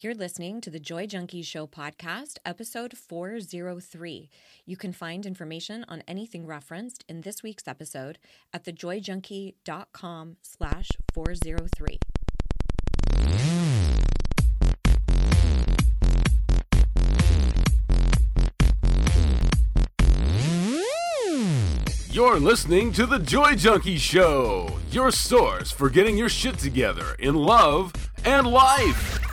You're listening to the Joy Junkie Show podcast, episode 403. You can find information on anything referenced in this week's episode at thejoyjunkie.com slash 403. You're listening to The Joy Junkie Show, your source for getting your shit together in love and life.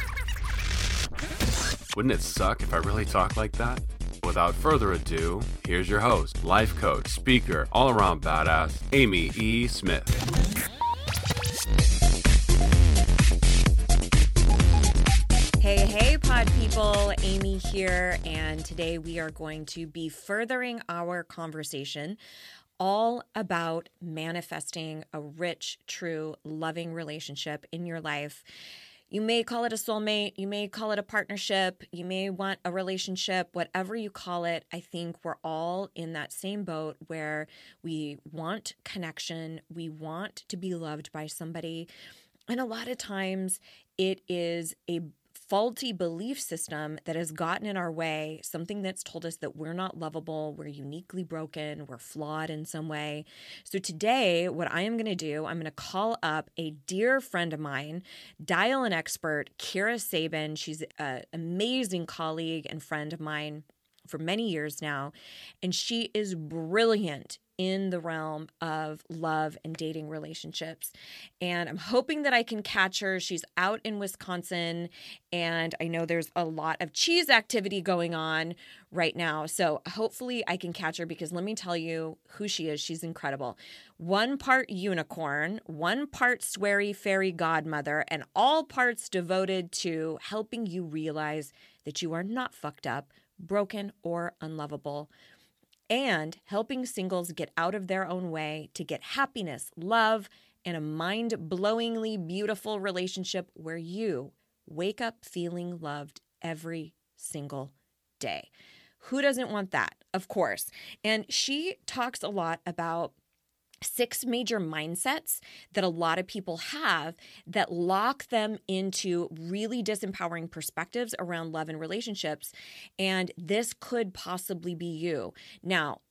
Wouldn't it suck if I really talked like that? Without further ado, here's your host, life coach, speaker, all around badass, Amy E. Smith. Hey, hey, pod people, Amy here, and today we are going to be furthering our conversation all about manifesting a rich, true, loving relationship in your life. You may call it a soulmate, you may call it a partnership, you may want a relationship, whatever you call it. I think we're all in that same boat where we want connection, we want to be loved by somebody. And a lot of times it is a faulty belief system that has gotten in our way, something that's told us that we're not lovable, we're uniquely broken, we're flawed in some way. So today, what I am going to do, I'm going to call up a dear friend of mine, dial an expert, Kira Sabin. She's an amazing colleague and friend of mine for many years now, and she is brilliant in the realm of love and dating relationships. And I'm hoping that I can catch her. She's out in Wisconsin, and I know there's a lot of cheese activity going on right now. So hopefully I can catch her because let me tell you who she is. She's incredible. One part unicorn, one part sweary fairy godmother, and all parts devoted to helping you realize that you are not fucked up, broken, or unlovable and helping singles get out of their own way to get happiness, love, and a mind blowingly beautiful relationship where you wake up feeling loved every single day. Who doesn't want that? Of course. And she talks a lot about six major mindsets that a lot of people have that lock them into really disempowering perspectives around love and relationships. And this could possibly be you. Now,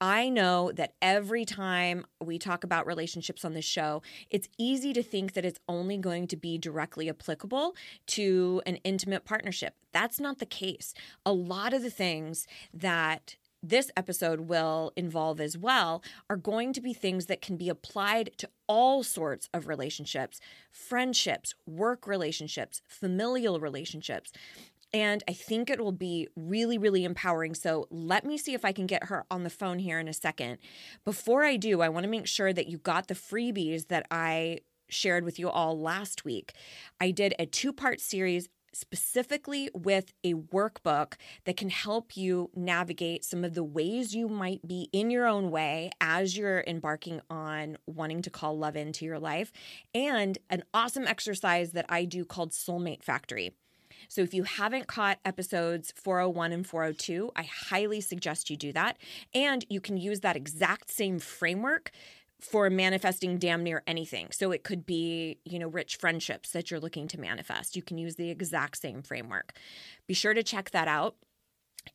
I know that every time we talk about relationships on this show, it's easy to think that it's only going to be directly applicable to an intimate partnership. That's not the case. A lot of the things that this episode will involve as well are going to be things that can be applied to all sorts of relationships friendships, work relationships, familial relationships. And I think it will be really, really empowering. So let me see if I can get her on the phone here in a second. Before I do, I want to make sure that you got the freebies that I shared with you all last week. I did a two part series specifically with a workbook that can help you navigate some of the ways you might be in your own way as you're embarking on wanting to call love into your life, and an awesome exercise that I do called Soulmate Factory. So if you haven't caught episodes 401 and 402, I highly suggest you do that. And you can use that exact same framework for manifesting damn near anything. So it could be, you know, rich friendships that you're looking to manifest. You can use the exact same framework. Be sure to check that out.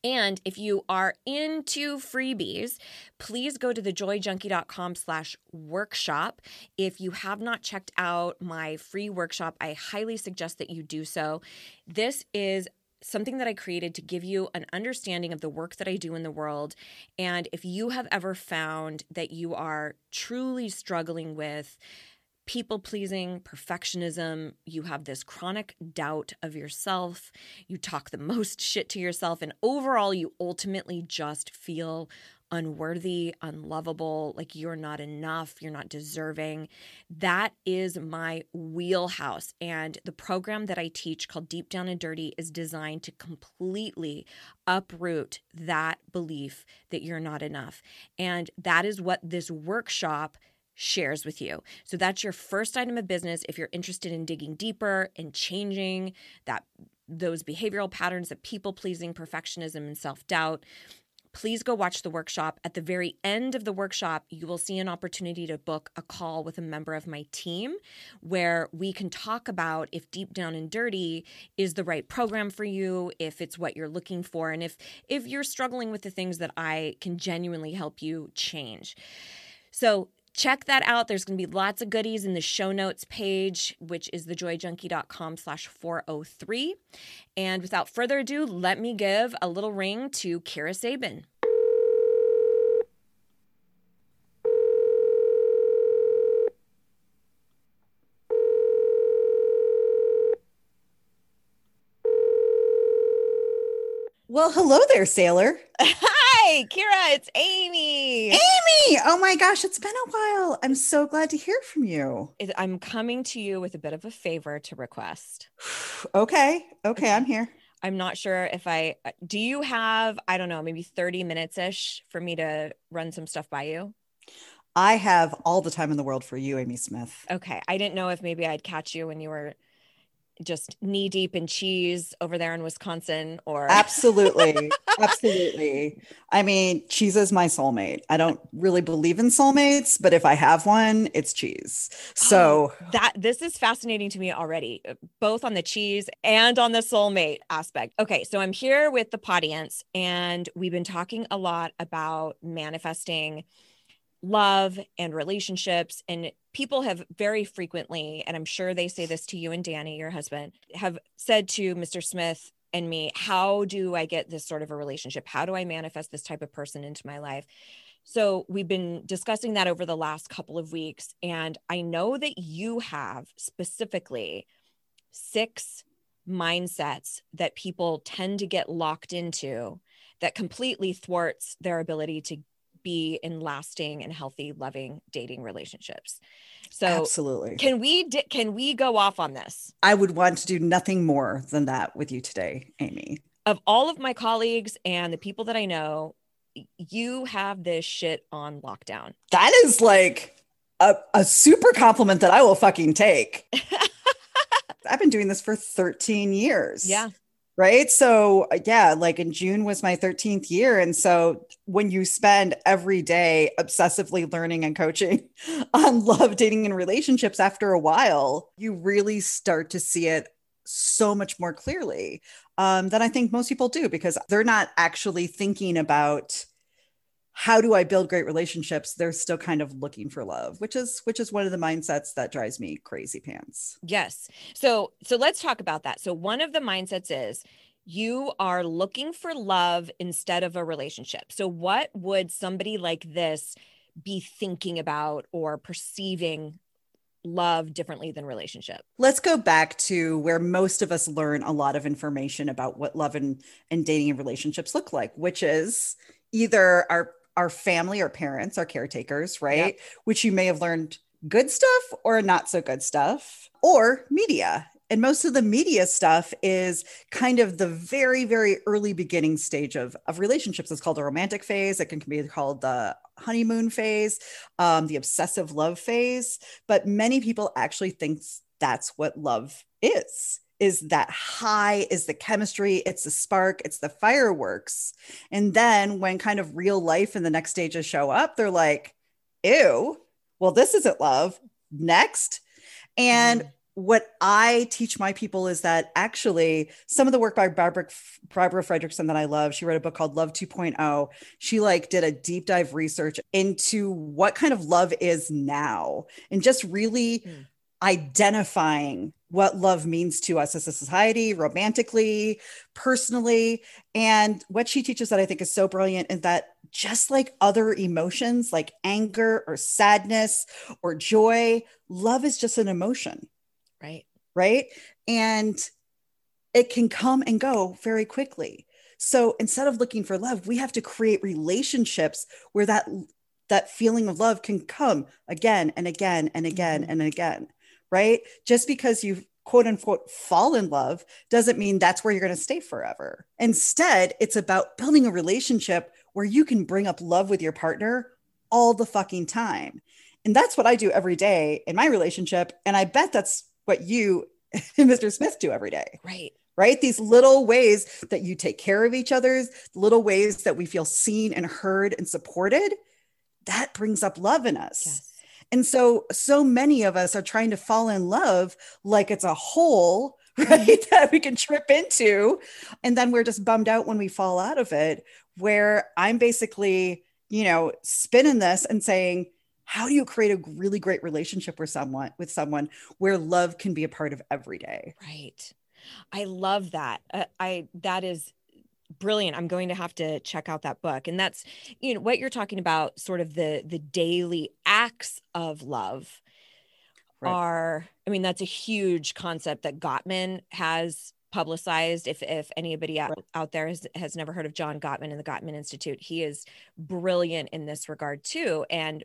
And if you are into freebies, please go to thejoyjunkie.com slash workshop. If you have not checked out my free workshop, I highly suggest that you do so. This is something that I created to give you an understanding of the work that I do in the world. And if you have ever found that you are truly struggling with people pleasing, perfectionism, you have this chronic doubt of yourself, you talk the most shit to yourself, and overall, you ultimately just feel unworthy, unlovable, like you're not enough, you're not deserving. That is my wheelhouse. And the program that I teach called Deep Down and Dirty is designed to completely uproot that belief that you're not enough. And that is what this workshop shares with you. So that's your first item of business if you're interested in digging deeper and changing that those behavioral patterns of people pleasing, perfectionism and self-doubt please go watch the workshop. At the very end of the workshop, you will see an opportunity to book a call with a member of my team where we can talk about if Deep Down and Dirty is the right program for you, if it's what you're looking for, and if if you're struggling with the things that I can genuinely help you change. So check that out. There's going to be lots of goodies in the show notes page which is thejoyjunkie.com slash 403 and without further ado let me give a little ring to kira sabin Well, hello there, sailor. Hi, Kira, it's Amy. Amy! Oh my gosh, it's been a while. I'm so glad to hear from you. I'm coming to you with a bit of a favor to request. okay, okay, I'm here. I'm not sure if I uh, do you have, I don't know, maybe 30 minutes ish for me to run some stuff by you? I have all the time in the world for you, Amy Smith. Okay. I didn't know if maybe I'd catch you when you were just knee deep in cheese over there in Wisconsin or absolutely. Absolutely. I mean cheese is my soulmate. I don't really believe in soulmates but if I have one it's cheese. So oh, that this is fascinating to me already uh, both on the cheese and on the soulmate aspect. Okay so I'm here with the audience and we've been talking a lot about manifesting love and relationships and people have very frequently and i'm sure they say this to you and danny your husband have said to mr smith and me how do i get this sort of a relationship? How do i manifest this type of person into my life? So we've been discussing that over the last couple of weeks and i know that you have specifically six mindsets that people tend to get locked into that completely thwarts their ability to be in lasting and healthy loving dating relationships. So absolutely. can we di- can we go off on this? I would want to do nothing more than that with you today amy. Of all of my colleagues and the people that i know you have this shit on lockdown. That is like a, a super compliment that i will fucking take. I've been doing this for 13 years. Yeah right? So uh, yeah like in june was my 13th year and so when you spend every day obsessively learning and coaching on love dating and relationships after a while you really start to see it so much more clearly um, than i think most people do because they're not actually thinking about how do i build great relationships? They're still kind of looking for love which is which is one of the mindsets that drives me crazy pants. Yes. So so let's talk about that. So one of the mindsets is you are looking for love instead of a relationship. So what would somebody like this be thinking about or perceiving love differently than relationship? Let's go back to where most of us learn a lot of information about what love and, and dating and relationships look like which is either our our family our parents, our caretakers, right? Yep. Which you may have learned good stuff or not so good stuff, or media. And most of the media stuff is kind of the very, very early beginning stage of, of relationships. It's called the romantic phase. It can, can be called the honeymoon phase, um, the obsessive love phase. But many people actually think that's what love is is that high is the chemistry it's the spark it's the fireworks and then when kind of real life and the next stages show up they're like ew well this isn't love next and mm. what I teach my people is that actually some of the work by Barbara Barbara Fredrickson that I love, she wrote a book called Love 2.0. She like did a deep dive research into what kind of love is now and just really mm. identifying what love means to us as a society, romantically, personally. And what she teaches that I think is so brilliant is that just like other emotions like anger or sadness or joy, love is just an emotion. Right. Right. And it can come and go very quickly. So instead of looking for love, we have to create relationships where that that feeling of love can come again and again and again mm-hmm. and again right? Just because you quote unquote fall in love doesn't mean that's where you're going to stay forever. Instead, it's about building a relationship where you can bring up love with your partner all the fucking time. And that's what I do every day in my relationship. And I bet that's what you and Mr. Smith do every day. Right. right? These little ways that you take care of each other's, little ways that we feel seen and heard and supported, that brings up love in us. Yes. And so, so many of us are trying to fall in love like it's a hole, right? that we can trip into. And then we're just bummed out when we fall out of it, where I'm basically, you know, spinning this and saying, how do you create a really great relationship with someone with someone where love can be a part of every day right I love that. Uh, I that is brilliant i'm going to have to check out that book and that's you know what you're talking about sort of the the daily acts of love right. are i mean that's a huge concept that gottman has publicized if if anybody out, out there has, has never heard of john gottman and the gottman institute he is brilliant in this regard too and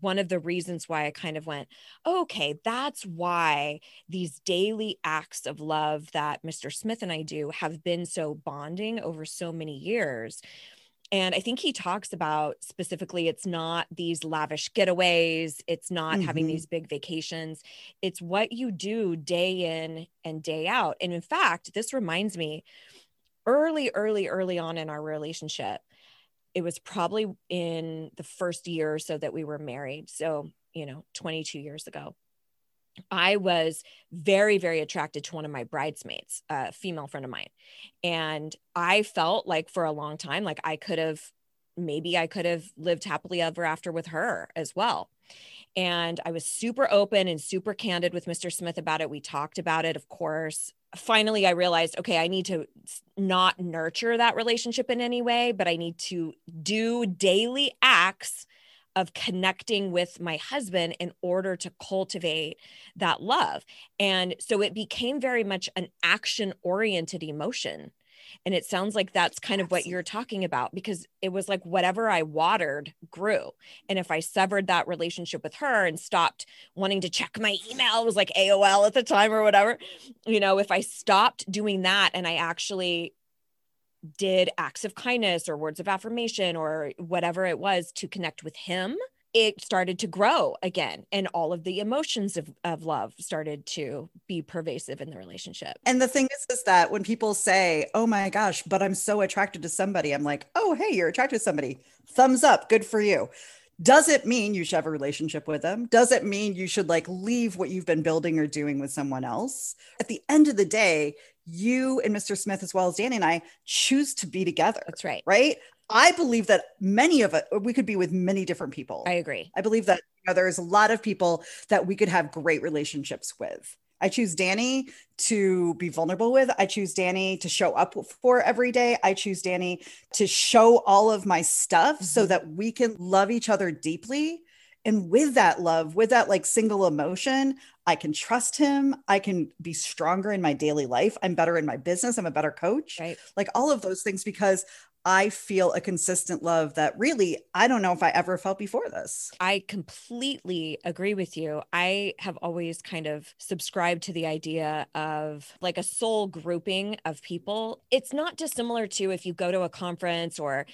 one of the reasons why i kind of went okay that's why these daily acts of love that mr smith and i do have been so bonding over so many years and I think he talks about specifically it's not these lavish getaways, it's not mm-hmm. having these big vacations. It's what you do day in and day out. And in fact, this reminds me early, early, early on in our relationship, it was probably in the first year or so that we were married. So, you know, 22 years ago. I was very, very attracted to one of my bridesmaids, a female friend of mine. And I felt like for a long time, like I could have, maybe I could have lived happily ever after with her as well. And I was super open and super candid with Mr. Smith about it. We talked about it, of course. Finally, I realized, okay, I need to not nurture that relationship in any way, but I need to do daily acts of connecting with my husband in order to cultivate that love. And so it became very much an action oriented emotion. And it sounds like that's kind of what you're talking about because it was like whatever I watered grew. And if I severed that relationship with her and stopped wanting to check my email, it was like AOL at the time or whatever, you know, if I stopped doing that and I actually did acts of kindness or words of affirmation or whatever it was to connect with him it started to grow again and all of the emotions of, of love started to be pervasive in the relationship. And the thing is is that when people say oh my gosh but i'm so attracted to somebody i'm like oh hey you're attracted to somebody. Thumbs up. Good for you. Does it mean you should have a relationship with them? Does it mean you should like leave what you've been building or doing with someone else? At the end of the day you and Mr. Smith, as well as Danny and I, choose to be together. That's right. Right. I believe that many of it, we could be with many different people. I agree. I believe that you know, there's a lot of people that we could have great relationships with. I choose Danny to be vulnerable with. I choose Danny to show up for every day. I choose Danny to show all of my stuff mm-hmm. so that we can love each other deeply and with that love, with that like single emotion, I can trust him. I can be stronger in my daily life. I'm better in my business. I'm a better coach. Right. Like all of those things because I feel a consistent love that really I don't know if I ever felt before this. I completely agree with you. I have always kind of subscribed to the idea of like a soul grouping of people. It's not dissimilar to if you go to a conference or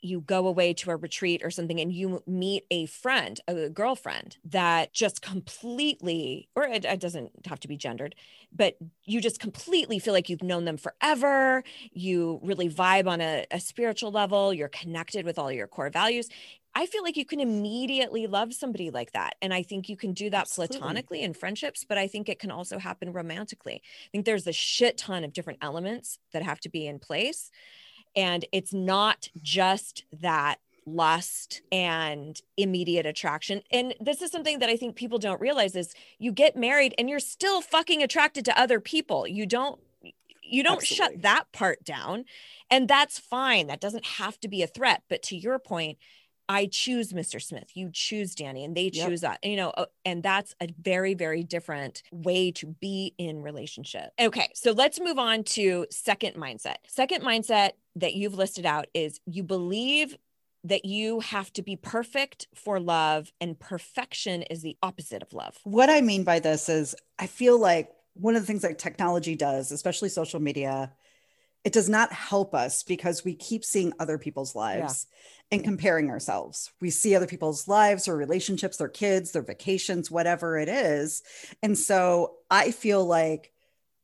you go away to a retreat or something and you meet a friend, a girlfriend that just completely, or it, it, doesn't have to be gendered, but you just completely feel like you've known them forever. You really vibe on a, a spiritual level. You're connected with all your core values. I feel like you can immediately love somebody like that. And I think you can do that Absolutely. platonically in friendships, but I think it can also happen romantically. I think there's a shit ton of different elements that have to be in place. And it's not just that lust and immediate attraction. And this is something that I think people don't realize is you get married and you're still fucking attracted to other people. You don't you don't Absolutely. shut that part down. And that's fine. That doesn't have to be a threat, but to your point, I choose Mr. Smith, you choose Danny, and they choose yep. that, you know, uh, and that's a very, very different way to be in relationship. Okay, so let's move on to second mindset. Second mindset that you've listed out is you believe that you have to be perfect for love, and perfection is the opposite of love. What I mean by this is, I feel like one of the things that technology does, especially social media, it does not help us because we keep seeing other people's lives yeah. And comparing ourselves. We see other people's lives or relationships, their kids, their vacations, whatever it is. And so I feel like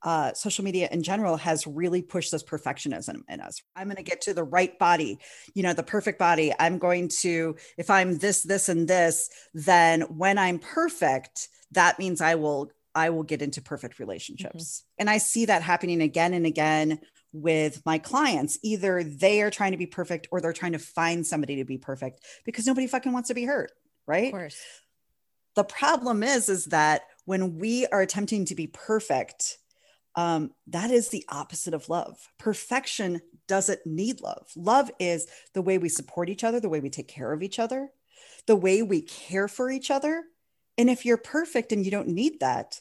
uh, social media in general has really pushed this perfectionism in us. I'm going to get to the right body, you know, the perfect body. I'm going to, if I'm this, this, and this, then when I'm perfect, that means I will I will get into perfect relationships. Mm-hmm. And I see that happening again and again with my clients. Either they are trying to be perfect or they're trying to find somebody to be perfect because nobody fucking wants to be hurt, right? Of course. The problem is is that when we are attempting to be perfect, um, that is the opposite of love. Perfection doesn't need love. Love is the way we support each other, the way we take care of each other, the way we care for each other. And if you're perfect and you don't need that,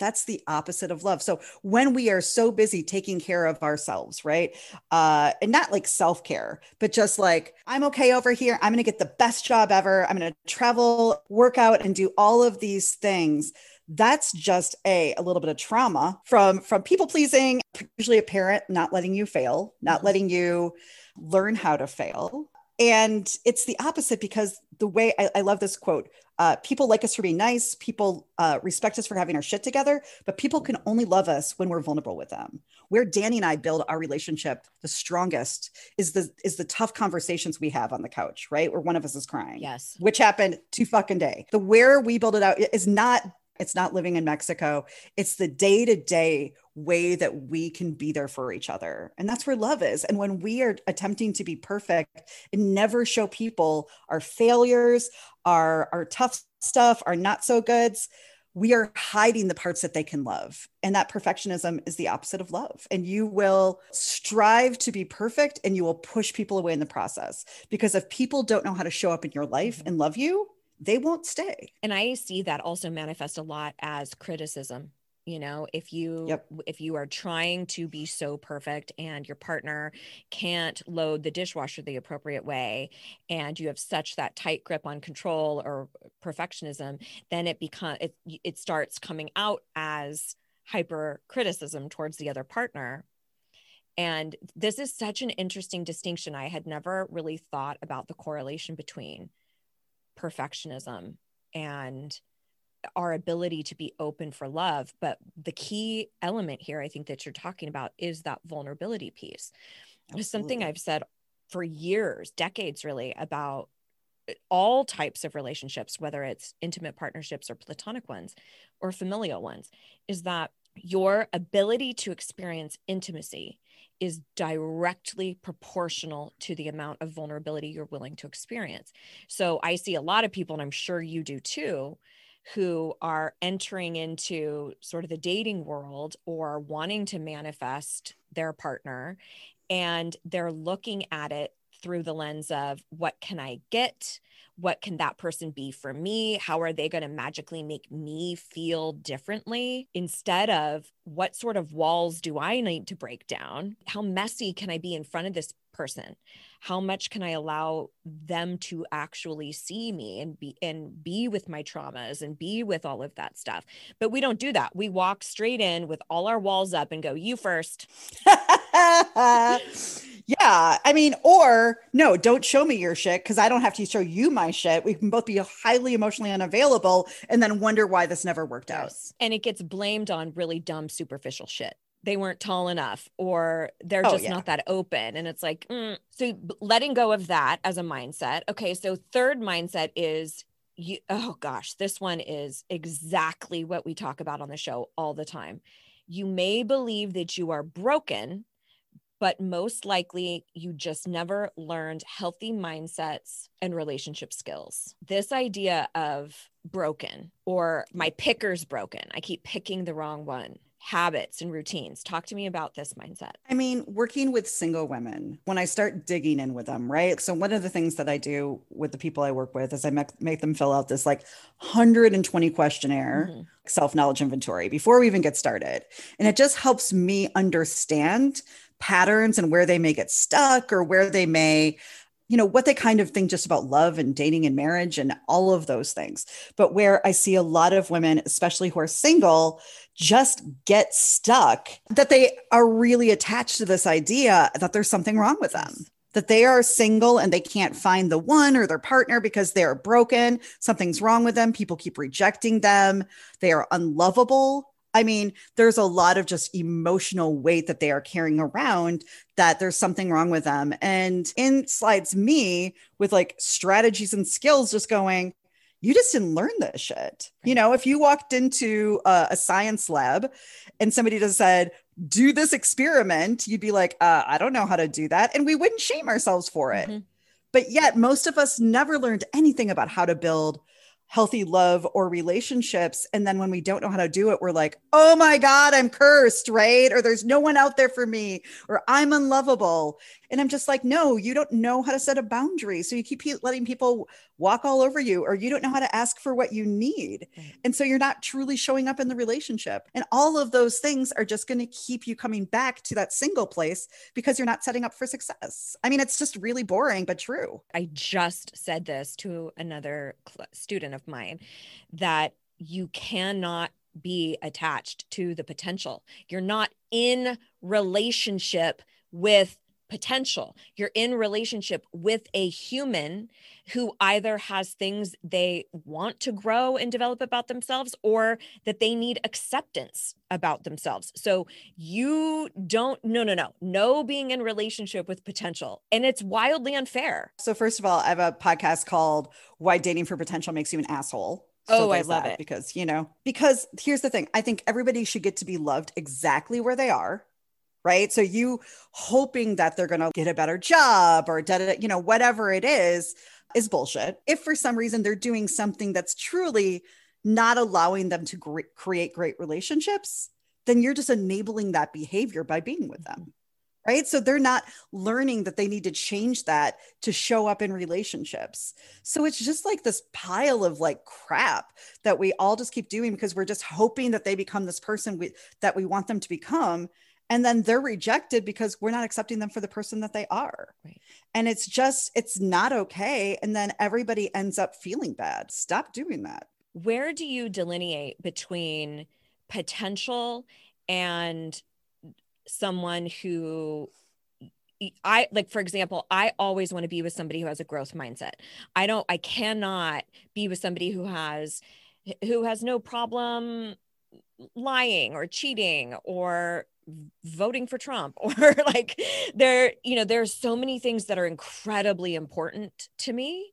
that's the opposite of love. So when we are so busy taking care of ourselves, right? Uh, and not like self care, but just like, I'm okay over here. I'm going to get the best job ever. I'm going to travel, work out, and do all of these things that's just a a little bit of trauma from from people pleasing usually a parent not letting you fail not mm-hmm. letting you learn how to fail and it's the opposite because the way I, I love this quote uh, people like us for being nice. People uh, respect us for having our shit together but people can only love us when we're vulnerable with them. Where danny and i build our relationship the strongest is the is the tough conversations we have on the couch right? Where one of us is crying yes. which happened two fucking day. The where we build it out is not it's not living in Mexico. It's the day to day way that we can be there for each other. And that's where love is. And when we are attempting to be perfect and never show people our failures, our, our tough stuff, our not so goods, we are hiding the parts that they can love. And that perfectionism is the opposite of love. And you will strive to be perfect and you will push people away in the process. Because if people don't know how to show up in your life mm-hmm. and love you, they won't stay. And I see that also manifest a lot as criticism you know if you yep. if you are trying to be so perfect and your partner can't load the dishwasher the appropriate way and you have such that tight grip on control or perfectionism then it becomes it, it starts coming out as hyper criticism towards the other partner and this is such an interesting distinction i had never really thought about the correlation between perfectionism and our ability to be open for love. But the key element here, I think, that you're talking about is that vulnerability piece. Absolutely. It's something I've said for years, decades really, about eh, all types of relationships, whether it's intimate partnerships or platonic ones or familial ones, is that your ability to experience intimacy is directly proportional to the amount of vulnerability you're willing to experience. So I see a lot of people, and I'm sure you do too, who are entering into sort of the dating world or wanting to manifest their partner, and they're looking at it through the lens of what can I get? What can that person be for me? How are they going to magically make me feel differently instead of what sort of walls do I need to break down? How messy can I be in front of this person? How much can I allow them to actually see me and be and be with my traumas and be with all of that stuff? But we don't do that. We walk straight in with all our walls up and go, "You first. Yeah. I mean, or no, don't show me your shit because I don't have to show you my shit. We can both be highly emotionally unavailable and then wonder why this never worked out. And it gets blamed on really dumb, superficial shit. They weren't tall enough or they're oh, just yeah. not that open. And it's like, mm. so letting go of that as a mindset. Okay. So, third mindset is you, oh gosh, this one is exactly what we talk about on the show all the time. You may believe that you are broken but most likely you just never learned healthy mindsets and relationship skills. This idea of broken or my picker's broken, I keep picking the wrong one. Habits and routines. Talk to me about this mindset. I mean, working with single women, when I start digging in with them, right? So, one of the things that I do with the people I work with is I make, make them fill out this like 120 questionnaire mm-hmm. self knowledge inventory before we even get started. And it just helps me understand patterns and where they may get stuck or where they may you know what they kind of think just about love and dating and marriage and all of those things. But where i see a lot of women especially who are single just get stuck that they are really attached to this idea that there's something wrong with them that they are single and they can't find the one or their partner because they're broken something's wrong with them people keep rejecting them they are unlovable I mean, there's a lot of just emotional weight that they are carrying around that there's something wrong with them. And in slides me with like strategies and skills, just going, you just didn't learn this shit. You know, if you walked into a, a science lab and somebody just said, do this experiment, you'd be like, uh, I don't know how to do that. And we wouldn't shame ourselves for it. Mm-hmm. But yet, most of us never learned anything about how to build healthy love or relationships. And then when we don't know how to do it, we're like, oh my God, I'm cursed, right? Or there's no one out there for me, or I'm unlovable. And I'm just like, no, you don't know how to set a boundary. So you keep letting people walk all over you, or you don't know how to ask for what you need. And so you're not truly showing up in the relationship. And all of those things are just going to keep you coming back to that single place because you're not setting up for success. I mean, it's just really boring, but true. I just said this to another student of mine that you cannot be attached to the potential. You're not in relationship with potential. You're in relationship with a human who either has things they want to grow and develop about themselves or that they need acceptance about themselves. So you don't no no no. No being in relationship with potential and it's wildly unfair. So first of all, I have a podcast called Why Dating for Potential Makes You an Asshole. So oh, I love it. Because, you know, because here's the thing I think everybody should get to be loved exactly where they are right? So you hoping that they're going to get a better job or you know whatever it is is bullshit. If for some reason they're doing something that's truly not allowing them to create great relationships, then you're just enabling that behavior by being with them. Mm-hmm. Right. So they're not learning that they need to change that to show up in relationships. So it's just like this pile of like crap that we all just keep doing because we're just hoping that they become this person we, that we want them to become and then they're rejected because we're not accepting them for the person that they are right. and it's just it's not okay and then everybody ends up feeling bad stop doing that where do you delineate between potential and someone who I like, for example, I always want to be with somebody who has a growth mindset. I don't, I cannot be with somebody who has, who has no problem lying or cheating or voting for Trump or like there you know there's so many things that are incredibly important to me.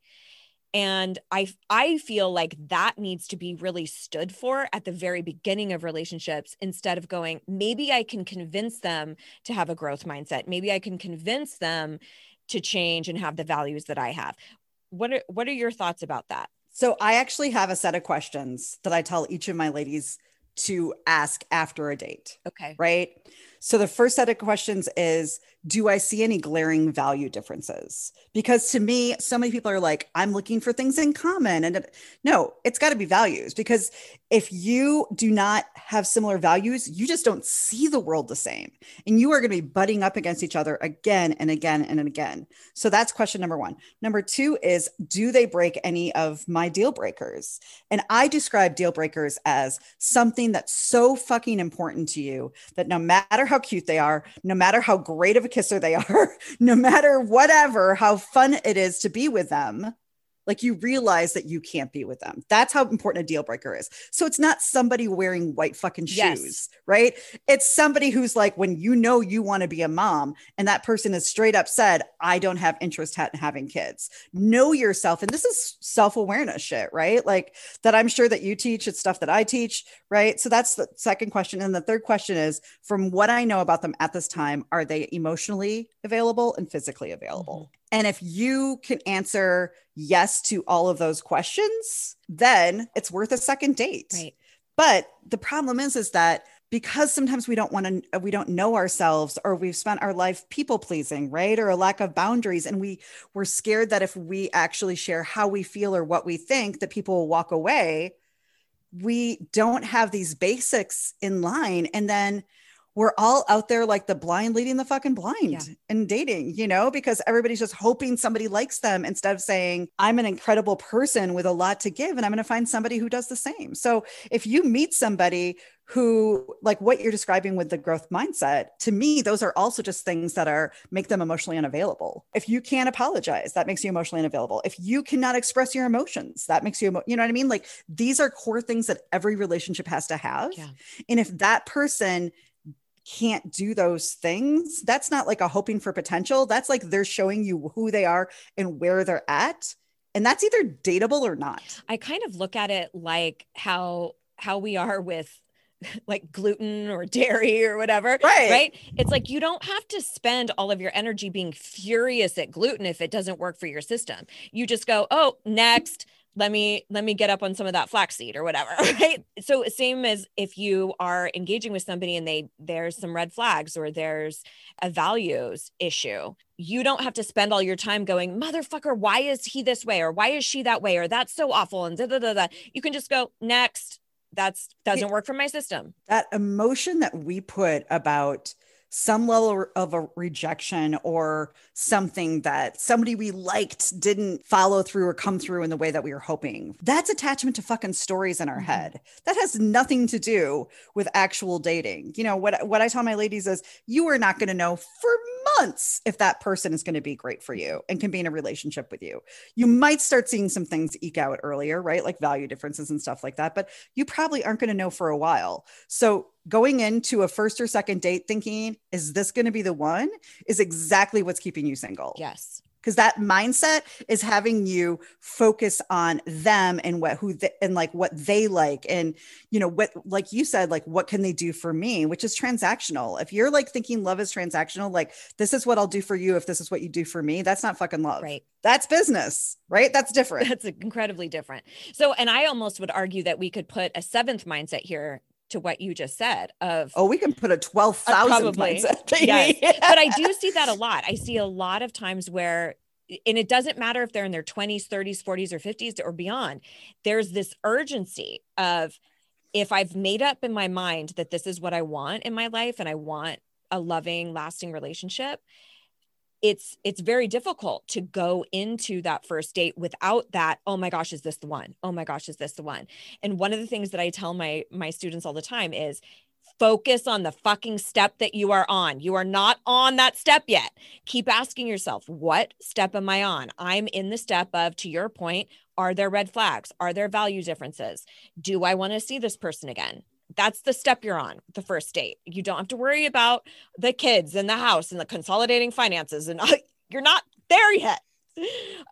And I I feel like that needs to be really stood for at the very beginning of relationships instead of going maybe I can convince them to have a growth mindset. Maybe I can convince them to change and have the values that I have. What are what are your thoughts about that? So I actually have a set of questions that I tell each of my ladies to ask after a date. Okay. Right. So the first set of questions is Do I see any glaring value differences? Because to me, so many people are like, I'm looking for things in common. And uh, no, it's got to be values because if you do not have similar values, you just don't see the world the same. And you are going to be butting up against each other again and again and again. So that's question number one. Number two is Do they break any of my deal breakers? And I describe deal breakers as something that's so fucking important to you that no matter how cute they are, no matter how great of a kisser they are, no matter whatever, how fun it is to be with them, like you realize that you can't be with them. That's how important a deal breaker is. So it's not somebody wearing white fucking shoes, yes. right? It's somebody who's like, when you know you want to be a mom and that person is straight up said, I don't have interest in having kids. Know yourself. And this is self awareness shit, right? Like that I'm sure that you teach, it's stuff that I teach, right? So that's the second question. And the third question is from what I know about them at this time, are they emotionally available and physically available? Mm-hmm. And if you can answer yes to all of those questions, then it's worth a second date. Right. But the problem is, is that because sometimes we don't want to we don't know ourselves or we've spent our life people pleasing right or a lack of boundaries and we we're scared that if we actually share how we feel or what we think that people will walk away we don't have these basics in line and then we're all out there like the blind leading the fucking blind yeah. and dating, you know, because everybody's just hoping somebody likes them instead of saying, I'm an incredible person with a lot to give and I'm going to find somebody who does the same. So if you meet somebody who like what you're describing with the growth mindset to me those are also just things that are make them emotionally unavailable if you can't apologize that makes you emotionally unavailable if you cannot express your emotions that makes you you know what i mean like these are core things that every relationship has to have yeah. and if that person can't do those things that's not like a hoping for potential that's like they're showing you who they are and where they're at and that's either dateable or not i kind of look at it like how how we are with like gluten or dairy or whatever. Right. Right. It's like you don't have to spend all of your energy being furious at gluten if it doesn't work for your system. You just go, oh, next. Let me let me get up on some of that flaxseed or whatever. Right. So same as if you are engaging with somebody and they there's some red flags or there's a values issue. You don't have to spend all your time going, motherfucker, why is he this way? Or why is she that way? Or that's so awful. And da da da da. You can just go next that's doesn't work for my system that emotion that we put about some level of a rejection or something that somebody we liked didn't follow through or come through in the way that we were hoping. That's attachment to fucking stories in our mm-hmm. head. That has nothing to do with actual dating. You know, what what I tell my ladies is you are not going to know for months if that person is going to be great for you and can be in a relationship with you. You might start seeing some things eke out earlier, right? Like value differences and stuff like that, but you probably aren't going to know for a while. So going into a first or second date thinking, is this going to be the one? is exactly what's keeping you single. Yes. Because that mindset is having you focus on them and what who they, and like what they like and you know what like you said like what can they do for me which is transactional. If you're like thinking love is transactional like this is what I'll do for you if this is what you do for me that's not fucking love. Right. That's business right? That's different. That's incredibly different. So and I almost would argue that we could put a seventh mindset here to what you just said of oh we can put a 12,000 uh, mindset yes. but I do see that a lot. I see a lot of times where and it doesn't matter if they're in their 20s 30s 40s or 50s or beyond there's this urgency of if I've made up in my mind that this is what I want in my life and I want a loving lasting relationship it's it's very difficult to go into that first date without that oh my gosh is this the one? Oh my gosh is this the one? And one of the things that i tell my my students all the time is focus on the fucking step that you are on. You are not on that step yet. Keep asking yourself what step am i on? I'm in the step of to your point are there red flags? Are there value differences? Do i want to see this person again that's the step you're on the first date. You don't have to worry about the kids and the house and the consolidating finances and you're not there yet.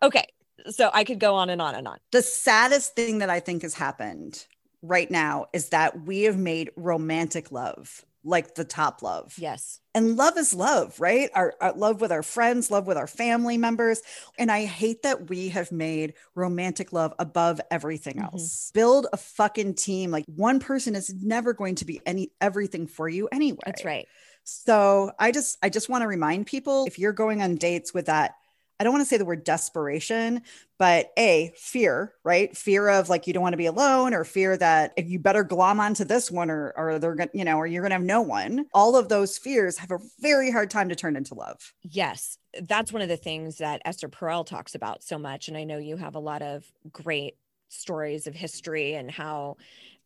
Okay so i could go on and on and on. The saddest thing that i think has happened right now is that we have made romantic love like the top love. Yes. And love is love, right? Our, our, love with our friends, love with our family members. And I hate that we have made romantic love above everything mm-hmm. else. Build a fucking team. Like one person is never going to be any everything for you anyway. That's right. So I just I just want to remind people if you're going on dates with that I don't want to say the word desperation, but a fear, right? Fear of like you don't want to be alone, or fear that if you better glom onto this one, or or they're gonna, you know, or you're gonna have no one. All of those fears have a very hard time to turn into love. Yes, that's one of the things that Esther Perel talks about so much, and I know you have a lot of great stories of history and how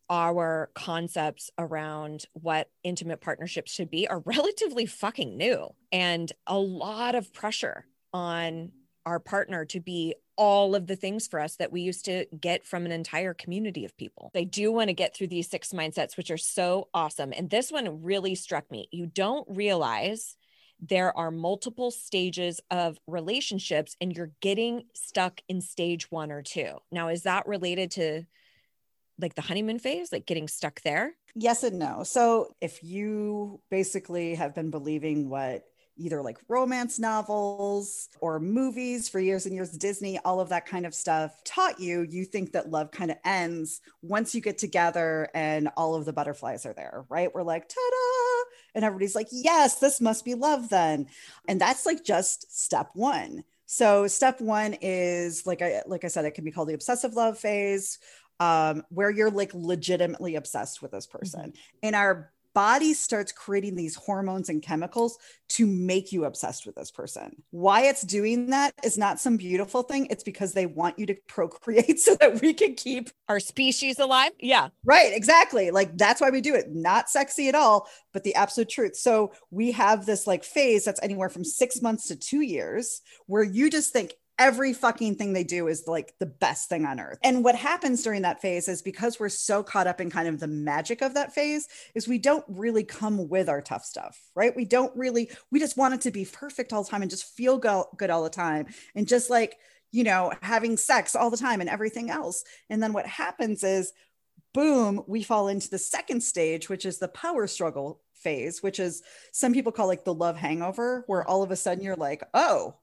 our concepts around what intimate partnerships should be are relatively fucking new and a lot of pressure on our partner to be all of the things for us that we used to get from an entire community of people. I do want to get through these six mindsets, which are so awesome. And this one really struck me. You don't realize there are multiple stages of relationships and you're getting stuck in stage one or two. Now, is that related to like the honeymoon phase, like getting stuck there? Yes and no. So, if you basically have been believing what either like romance novels or movies for years and years, Disney, all of that kind of stuff taught you, you think that love kind of ends once you get together and all of the butterflies are there, right? We're like, ta da! And everybody's like, yes, this must be love then. And that's like just step one. So step one is like I like I said, it can be called the obsessive love phase, um, where you're like legitimately obsessed with this person. Mm-hmm. In our body starts creating these hormones and chemicals to make you obsessed with this person. Why it's doing that is not some beautiful thing. It's because they want you to procreate so that we can keep our species alive. Yeah. Right. Exactly. Like that's why we do it. Not sexy at all, but the absolute truth. So we have this like phase that's anywhere from six months to two years where you just think every fucking thing they do is like the best thing on earth. And what happens during that phase is because we're so caught up in kind of the magic of that phase is we don't really come with our tough stuff, right? We don't really we just want it to be perfect all the time and just feel go- good all the time and just like, you know, having sex all the time and everything else. And then what happens is boom, we fall into the second stage, which is the power struggle phase, which is some people call like the love hangover, where all of a sudden you're like, oh,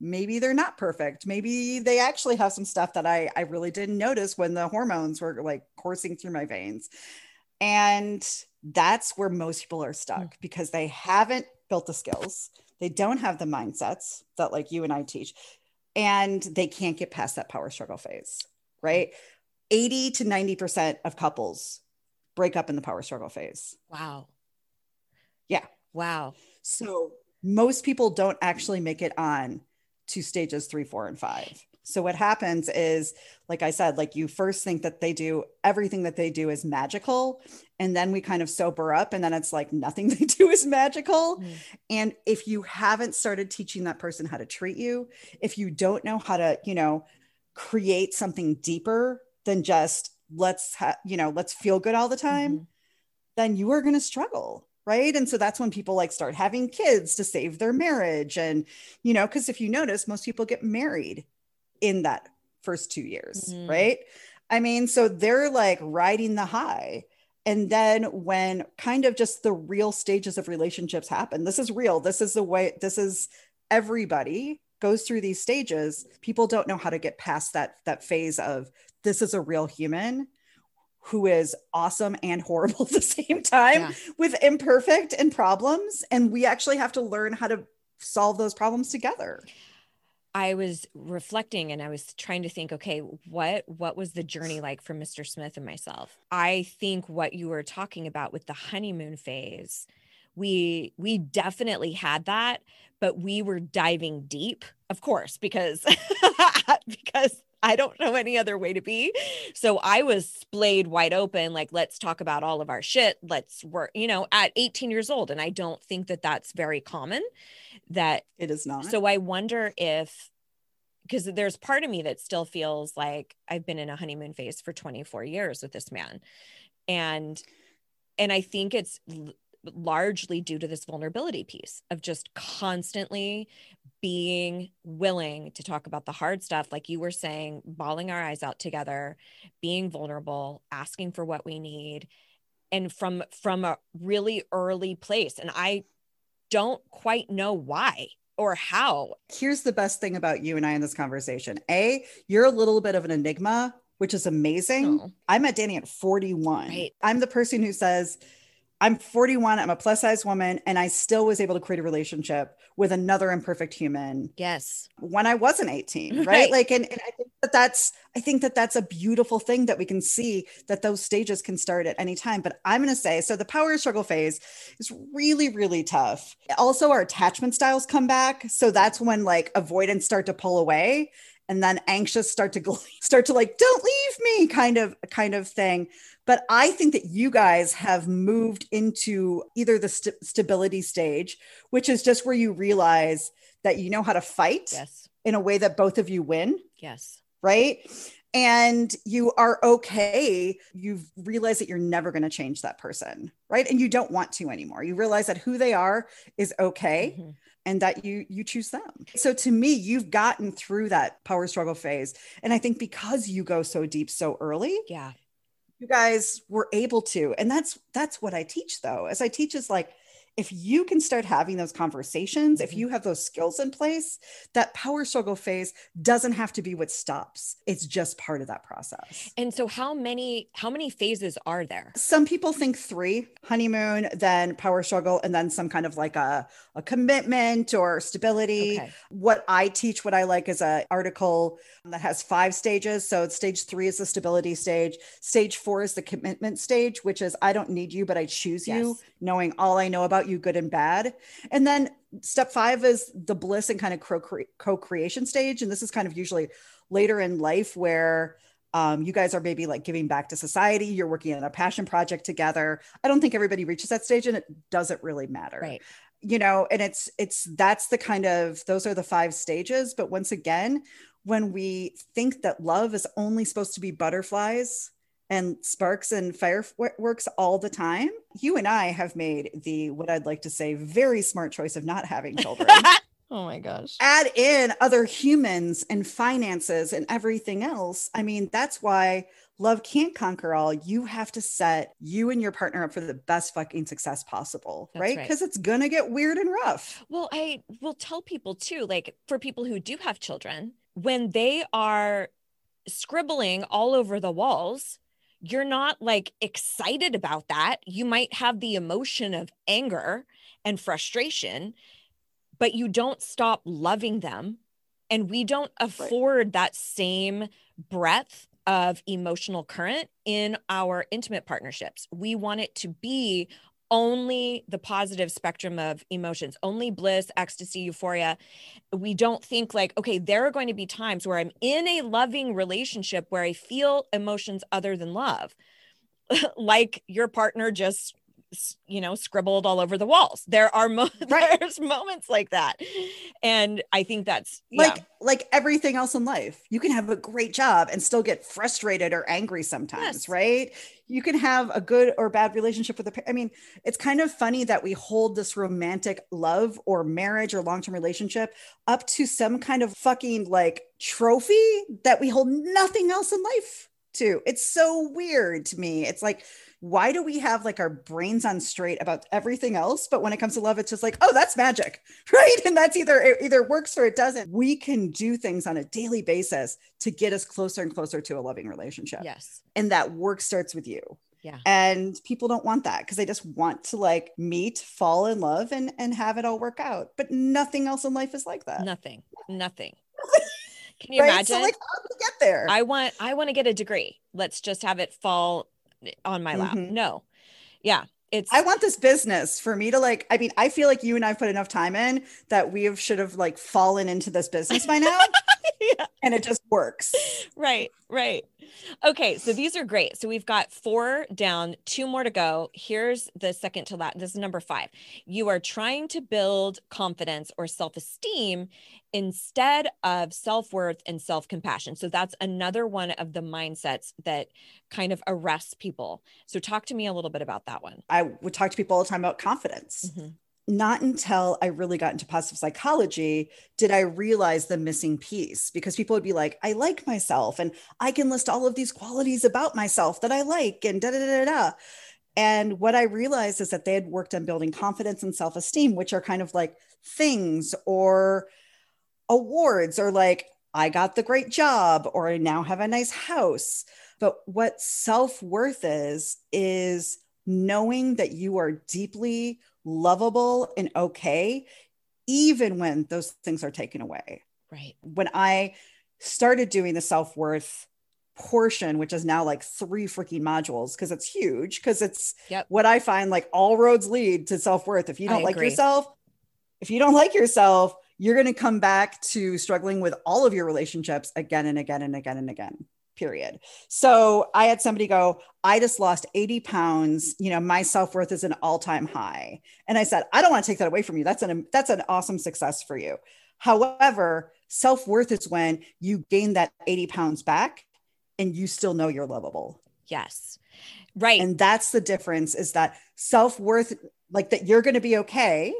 maybe they're not perfect. Maybe they actually have some stuff that I, I really didn't notice when the hormones were like coursing through my veins. And that's where most people are stuck mm. because they haven't built the skills. They don't have the mindsets that like you and I teach, and they can't get past that power struggle phase, right? 80 to 90% of couples break up in the power struggle phase. Wow. Yeah. Wow. So most people don't actually make it on to stages three, four, and five. So what happens is, like I said, like you first think that they do everything that they do is magical. And then we kind of sober up and then it's like nothing they do is magical. Mm. And if you haven't started teaching that person how to treat you, if you don't know how to, you know, create something deeper than just let's ha- you know, let's feel good all the time, mm-hmm. then you are going to struggle right? And so that's when people like start having kids to save their marriage. And you know because if you notice most people get married in that first two years mm-hmm. right? I mean so they're like riding the high. And then when kind of just the real stages of relationships happen this is real. This is the way this is everybody goes through these stages. People don't know how to get past that that phase of this is a real human who is awesome and horrible at the same time yeah. with imperfect and problems. And we actually have to learn how to solve those problems together. I was reflecting and I was trying to think, okay, what what was the journey like for Mr. Smith and myself? I think what you were talking about with the honeymoon phase, we we definitely had that, but we were diving deep, of course, because because I don't know any other way to be. So I was splayed wide open, like, let's talk about all of our shit. Let's work, you know, at 18 years old. And I don't think that that's very common. That it is not. So I wonder if, because there's part of me that still feels like I've been in a honeymoon phase for 24 years with this man. And, and I think it's largely due to this vulnerability piece of just constantly being willing to talk about the hard stuff like you were saying bawling our eyes out together being vulnerable asking for what we need and from from a really early place. And i don't quite know why or how. Here's the best thing about you and i in this conversation. A you're a little bit of an enigma which is amazing. Oh. i met danny at 41 right. i'm the person who says I'm 41, I'm a plus size woman, and I still was able to create a relationship with another imperfect human. Yes. When I wasn't 18, right? right. Like, and, and, I think that that's, I think that that's a beautiful thing that we can see that those stages can start at any time. But I'm going to say, so the power struggle phase is really, really tough. Also, our attachment styles come back. So that's when like avoidance start to pull away and then anxious start to start to like don't leave me kind of kind of thing but I think that you guys have moved into either the st- stability stage, which is just where you realize that you know how to fight yes. in a way that both of you win. Yes. Right. And you are okay. You've realized that you're never going to change that person. Right. And you don't want to anymore. You realize that who they are is okay. Mm-hmm and that you you choose them. So to me, you've gotten through that power struggle phase. And I think because you go so deep so early, yeah, you guys were able to and that's that's what i teach though as i teach is like if you can start having those conversations, if Mhm. you have those skills in place, that power struggle phase doesn't have to be what stops. It's just part of that process. And so how many how many phases are there? Some people think three honeymoon, then power struggle, and then some kind of like a, a commitment or stability. Okay. What I teach, what I like is a article that has five stages. So stage three is the stability stage. Stage four is the commitment stage, which is I don't need you, but I choose you, knowing all I know about you, good and bad. And then step five is the bliss and kind of co creation stage. And this is kind of usually later in life where um, you guys are maybe like giving back to society. You're working on a passion project together. I don't think everybody reaches that stage and it doesn't really matter Right. you know and it's it's that's the kind of those are the five stages but once again when we think that love is only supposed to be butterflies and sparks and fireworks all the time you and i have made the what i'd like to say very smart choice of not having children. Oh my gosh. add in other humans and finances and everything else. I mean that's why love can't conquer all. You have to set you and your partner up for the best fucking success possible That's right? right. because it's gonna get weird and rough. Well, I will tell people too, like for people who do have children, when they are scribbling all over the walls, you're not like excited about that. You might have the emotion of anger and frustration, but you don't stop loving them. And we don't afford that same breadth of emotional current in our intimate partnerships. We want it to be only the positive spectrum of emotions, only bliss, ecstasy, euphoria. We don't think like, okay, there are going to be times where I'm in a loving relationship where I feel emotions other than love, like your partner just you know scribbled all over the walls. There are mo- Right. there's moments like that. And i think that's yeah. Like like everything else in life you can have a great job and still get frustrated or angry sometimes Yes. right? You can have a good or bad relationship with a I mean it's kind of funny that we hold this romantic love or marriage or long-term relationship up to some kind of fucking like trophy that we hold nothing else in life to it's so weird to me. It's like why do we have like our brains on straight about everything else? But when it comes to love it's just like oh that's magic right? And that's either it either works or it doesn't. We can do things on a daily basis to get us closer and closer to a loving relationship. Yes. And that work starts with you. Yeah. and people don't want that because they just want to like meet fall in love and and have it all work out. But nothing else in life is like that. Nothing. Nothing can you right imagine so like how do we get there I want I want to get a degree. Let's just have it fall on my lap. Mhm. No. Yeah. It's I want this business for me to like. I mean, I feel like you and I've put enough time in that we have should have like fallen into this business by now, Yeah. and it just works. right, right. Okay, so these are great. So we've got four down, two more to go. Here's the second to last. This is number five. You are trying to build confidence or self esteem instead of self worth and self compassion. So that's another one of the mindsets that kind of arrests people. So talk to me a little bit about that one. I would talk to people all the time about confidence. Mhm. Not until I really got into positive psychology did I realize the missing piece because people would be like, I like myself and I can list all of these qualities about myself that I like and da da da da. da. And what I realized is that they had worked on building confidence and self esteem, which are kind of like things or awards or like, I got the great job or I now have a nice house. But what self worth is, is knowing that you are deeply lovable and okay, even when those things are taken away. Right. When I started doing the self worth portion, which is now like three freaking modules because it's huge, because it's Yep. what I find like all roads lead to self worth. If you don't like agree. yourself, if you don't like yourself, you're going to come back to struggling with all of your relationships again and again and again and again. Period. So I had somebody go, I just lost 80 pounds. You know, my self worth is an all time high. And I said, I don't want to take that away from you. That's an that's an awesome success for you. However, self worth is when you gain that 80 pounds back and you still know you're lovable. Yes. Right. And that's the difference is that self worth, like that you're going to be okay,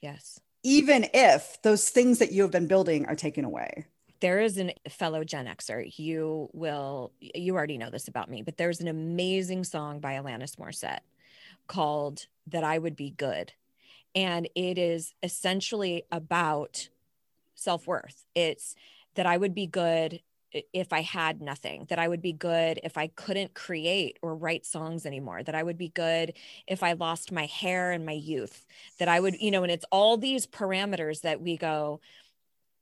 yes. Even if those things that you have been building are taken away. there is a fellow Gen Xer. You will, you already know this about me, but there's an amazing song by Alanis Morissette called That I Would Be Good. And it is essentially about self worth. It's that I would be good if I had nothing, that I would be good if I couldn't create or write songs anymore, that I would be good if I lost my hair and my youth, that I would, you know, and it's all these parameters that we go,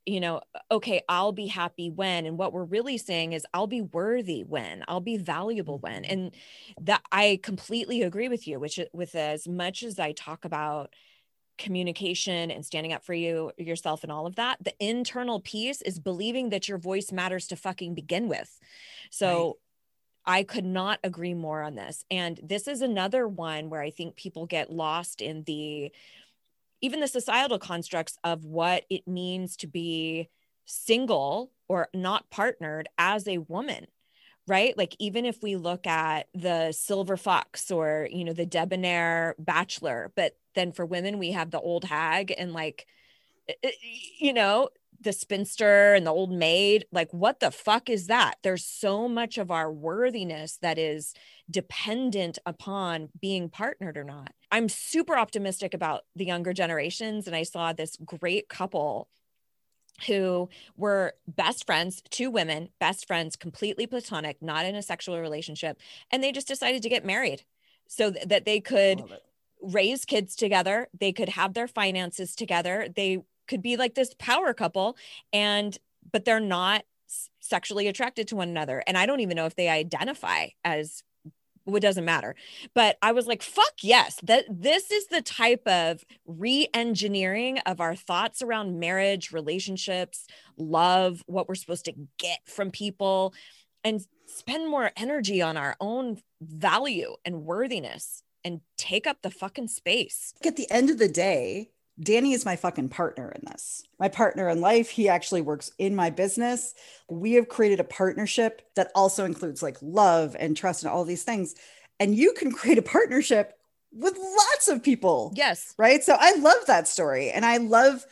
you know, okay, I'll be happy when. And what we're really saying is, I'll be worthy when, I'll be valuable when. Mm-hmm. And that I completely agree with you, which with as much as I talk about communication and standing up for you yourself and all of that the internal piece is believing that your voice matters to fucking begin with so right. I could not agree more on this. And this is another one where I think people get lost in the even the societal constructs of what it means to be single or not partnered as a woman right? Like even if we look at the silver fox or you know the debonair bachelor but then for women we have the old hag and like eh, eh, you know the spinster and the old maid. Like what the fuck is that? There's so much of our worthiness that is dependent upon being partnered or not. I'm super optimistic about the younger generations and i saw this great couple who were best friends, two women, best friends, completely platonic, not in a sexual relationship. And they just decided to get married so th- that they could raise kids together, they could have their finances together, they could be like this power couple. And, but they're not sexually attracted to one another. And I don't even know if they identify as it doesn't matter. But I was like, fuck yes, that this is the type of re-engineering of our thoughts around marriage, relationships, love, what we're supposed to get from people, and spend more energy on our own value and worthiness and take up the fucking space. At the end of the day, Danny is my fucking partner in this. My partner in life. He actually works in my business. We have created a partnership that also includes like love and trust and all these things. And you can create a partnership with lots of people. Yes. Right. So I love that story. And I love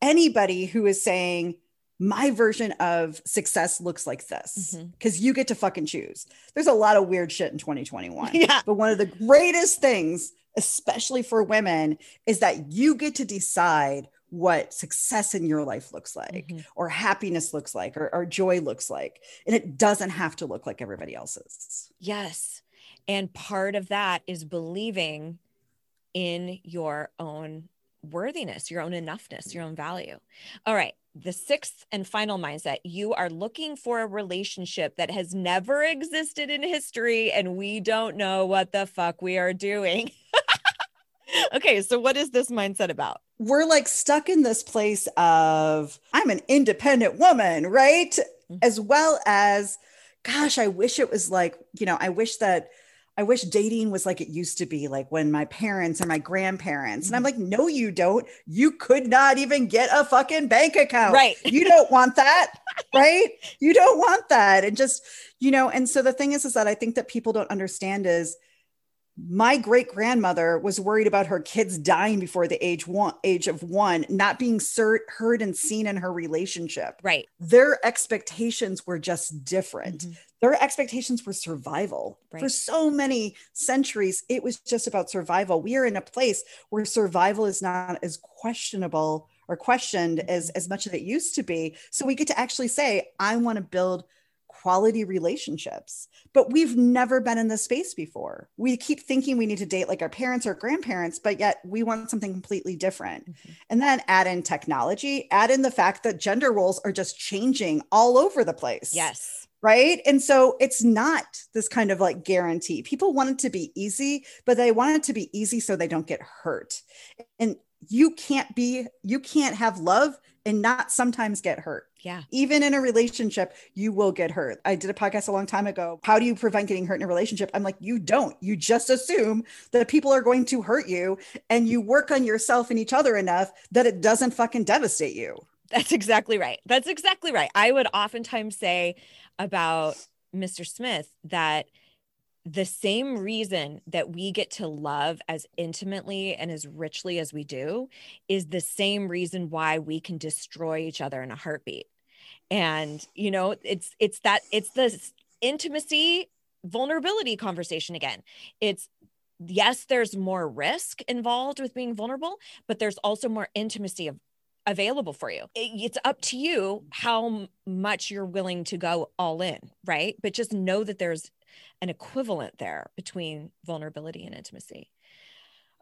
anybody who is saying, my version of success looks like this because mm-hmm. you get to fucking choose. There's a lot of weird shit in 2021. Yeah. But one of the greatest things especially for women, is that you get to decide what success in your life looks like, mm-hmm. or happiness looks like, or, or joy looks like. And it doesn't have to look like everybody else's. Yes. And part of that is believing in your own worthiness, your own enoughness, your own value. All right. The sixth and final mindset you are looking for a relationship that has never existed in history, and we don't know what the fuck we are doing. okay, so what is this mindset about? We're like stuck in this place of I'm an independent woman, right? Mm-hmm. As well as, gosh, I wish it was like, you know, I wish that I wish dating was like it used to be, like when my parents or my grandparents. And I'm mm-hmm. like, no, you don't. You could not even get a fucking bank account. Right. You don't want that. right. You don't want that. And just, you know, and so the thing is, is that I think that people don't understand is my great grandmother was worried about her kids dying before the age one age of one not being cert, heard and seen in her relationship right their expectations were just different mm-hmm. their expectations were survival right. for so many centuries it was just about survival we are in a place where survival is not as questionable or questioned as mm-hmm. as much as it used to be so we get to actually say i want to build quality relationships. But we've never been in this space before. We keep thinking we need to date like our parents or grandparents, but yet we want something completely different. Mm-hmm. And then add in technology, add in the fact that gender roles are just changing all over the place. Yes. Right. And so it's not this kind of like guarantee. People want it to be easy, but they want it to be easy so they don't get hurt. And you can't be, you can't have love and not sometimes get hurt. Yeah. Even in a relationship, you will get hurt. I did a podcast a long time ago. How do you prevent getting hurt in a relationship? I'm like, you don't. You just assume that people are going to hurt you and you work on yourself and each other enough that it doesn't fucking devastate you. That's exactly right. That's exactly right. I would oftentimes say about Mr. Smith that the same reason that we get to love as intimately and as richly as we do is the same reason why we can destroy each other in a heartbeat and you know it's it's that it's this intimacy vulnerability conversation again it's yes, there's more risk involved with being vulnerable, but there's also more intimacy of, available for you. It, it's up to you how much you're willing to go all in, right? But just know that there's an equivalent there between vulnerability and intimacy.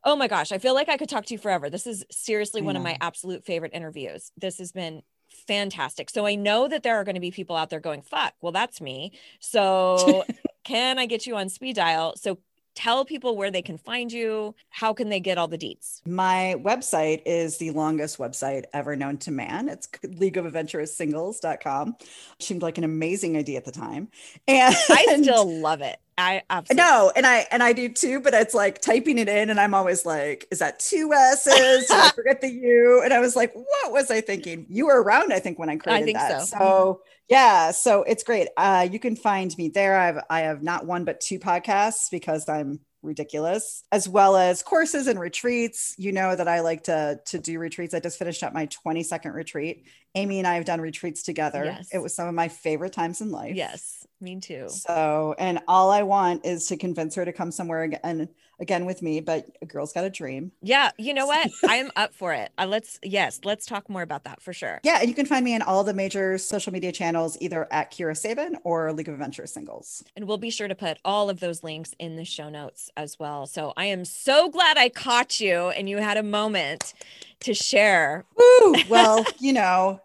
Oh my gosh, I feel like I could talk to you forever. This is seriously one of my absolute favorite interviews. This has been fantastic. So I know that there are going to be people out there going, fuck, well, that's me. So can I get you on speed dial? So tell people where they can find you. How can they get all the deets? My website is the longest website ever known to man. It's League of Adventurous Singles.com. Seemed like an amazing idea at the time. And I still love it. I absolutely no, and I and I do too, but it's like typing it in, and I'm always like, is that two S's? I forget the U? And I was like, what was I thinking? You were around, I think, when I created I think that. So. so yeah, so it's great. Uh, you can find me there. I've I have not one but two podcasts because I'm ridiculous as well as courses and retreats you know that i like to to do retreats i just finished up my 22nd retreat amy and i have done retreats together yes. it was some of my favorite times in life yes me too. So, and all I want is to convince her to come somewhere again, again with me. But a girl's got a dream. Yeah, you know what? I'm up for it. Uh, let's yes, let's talk more about that for sure. Yeah, and you can find me in all the major social media channels, either at Kira Sabin or League of Adventure Singles. And we'll be sure to put all of those links in the show notes as well. So I am so glad I caught you and you had a moment to share. Woo! Well, you know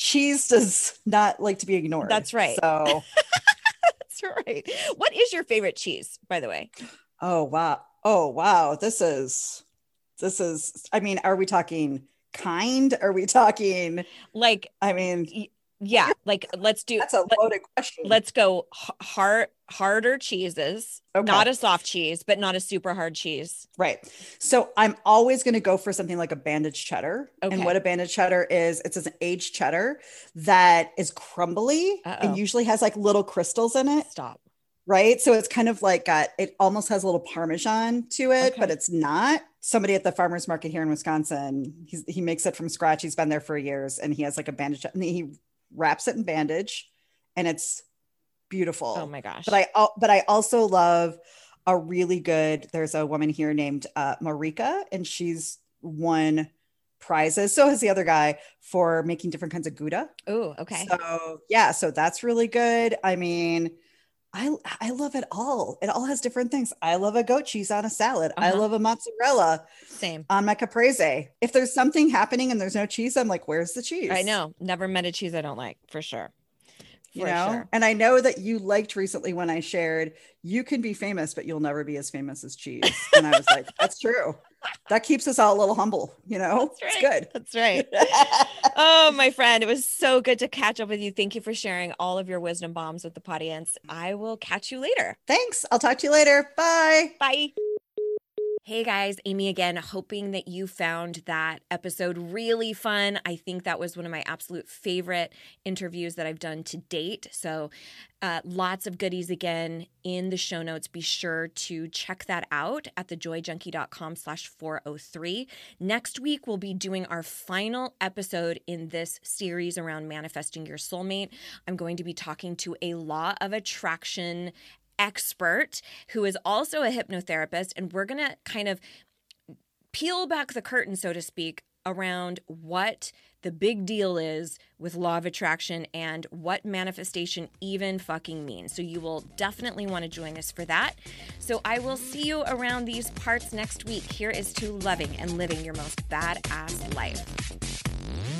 cheese does not like to be ignored. That's right. So That's right. What is your favorite cheese, by the way? Oh wow. Oh wow. This is this is I mean, are we talking kind? Are we talking like I mean yeah, like let's do That's a loaded let, question. Let's go hard harder cheeses. Okay. Not a soft cheese, but not a super hard cheese. Right. So I'm always going to go for something like a bandage cheddar. Okay. And what a bandage cheddar is, it's an aged cheddar that is crumbly Uh-oh. and usually has like little crystals in it. Stop. Right. So it's kind of like got it almost has a little parmesan to it, okay. but it's not. Somebody at the farmer's market here in Wisconsin, he's, he makes it from scratch. He's been there for years and he has like a bandage and he wraps it in bandage and it's beautiful. Oh my gosh. But I but I also love a really good there's a woman here named uh, Marika and she's won prizes so has the other guy for making different kinds of gouda. Oh, okay. So, yeah, so that's really good. I mean, I I love it all. It all has different things. I love a goat cheese on a salad. Uh-huh. I love a mozzarella. Same. On my caprese. If there's something happening and there's no cheese, I'm like, where's the cheese? I know. Never met a cheese I don't like, for sure. For you know, sure. and I know that you liked recently when I shared, you can be famous, but you'll never be as famous as cheese. And I was like, that's true that keeps us all a little humble, you know? That's right. It's good. That's right. oh, my friend, it was so good to catch up with you. Thank you for sharing all of your wisdom bombs with the audience. I will catch you later. Thanks. I'll talk to you later. Bye. Bye. Hey guys, Amy again, hoping that you found that episode really fun. I think that was one of my absolute favorite interviews that I've done to date. So, uh, lots of goodies again in the show notes. Be sure to check that out at thejoyjunkie.com slash 403. Next week, we'll be doing our final episode in this series around manifesting your soulmate. I'm going to be talking to a law of attraction expert who is also a hypnotherapist. And we're going to kind of peel back the curtain, so to speak, around what the big deal is with law of attraction and what manifestation even fucking means. So you will definitely want to join us for that. So I will see you around these parts next week. Here is to loving and living your most badass life.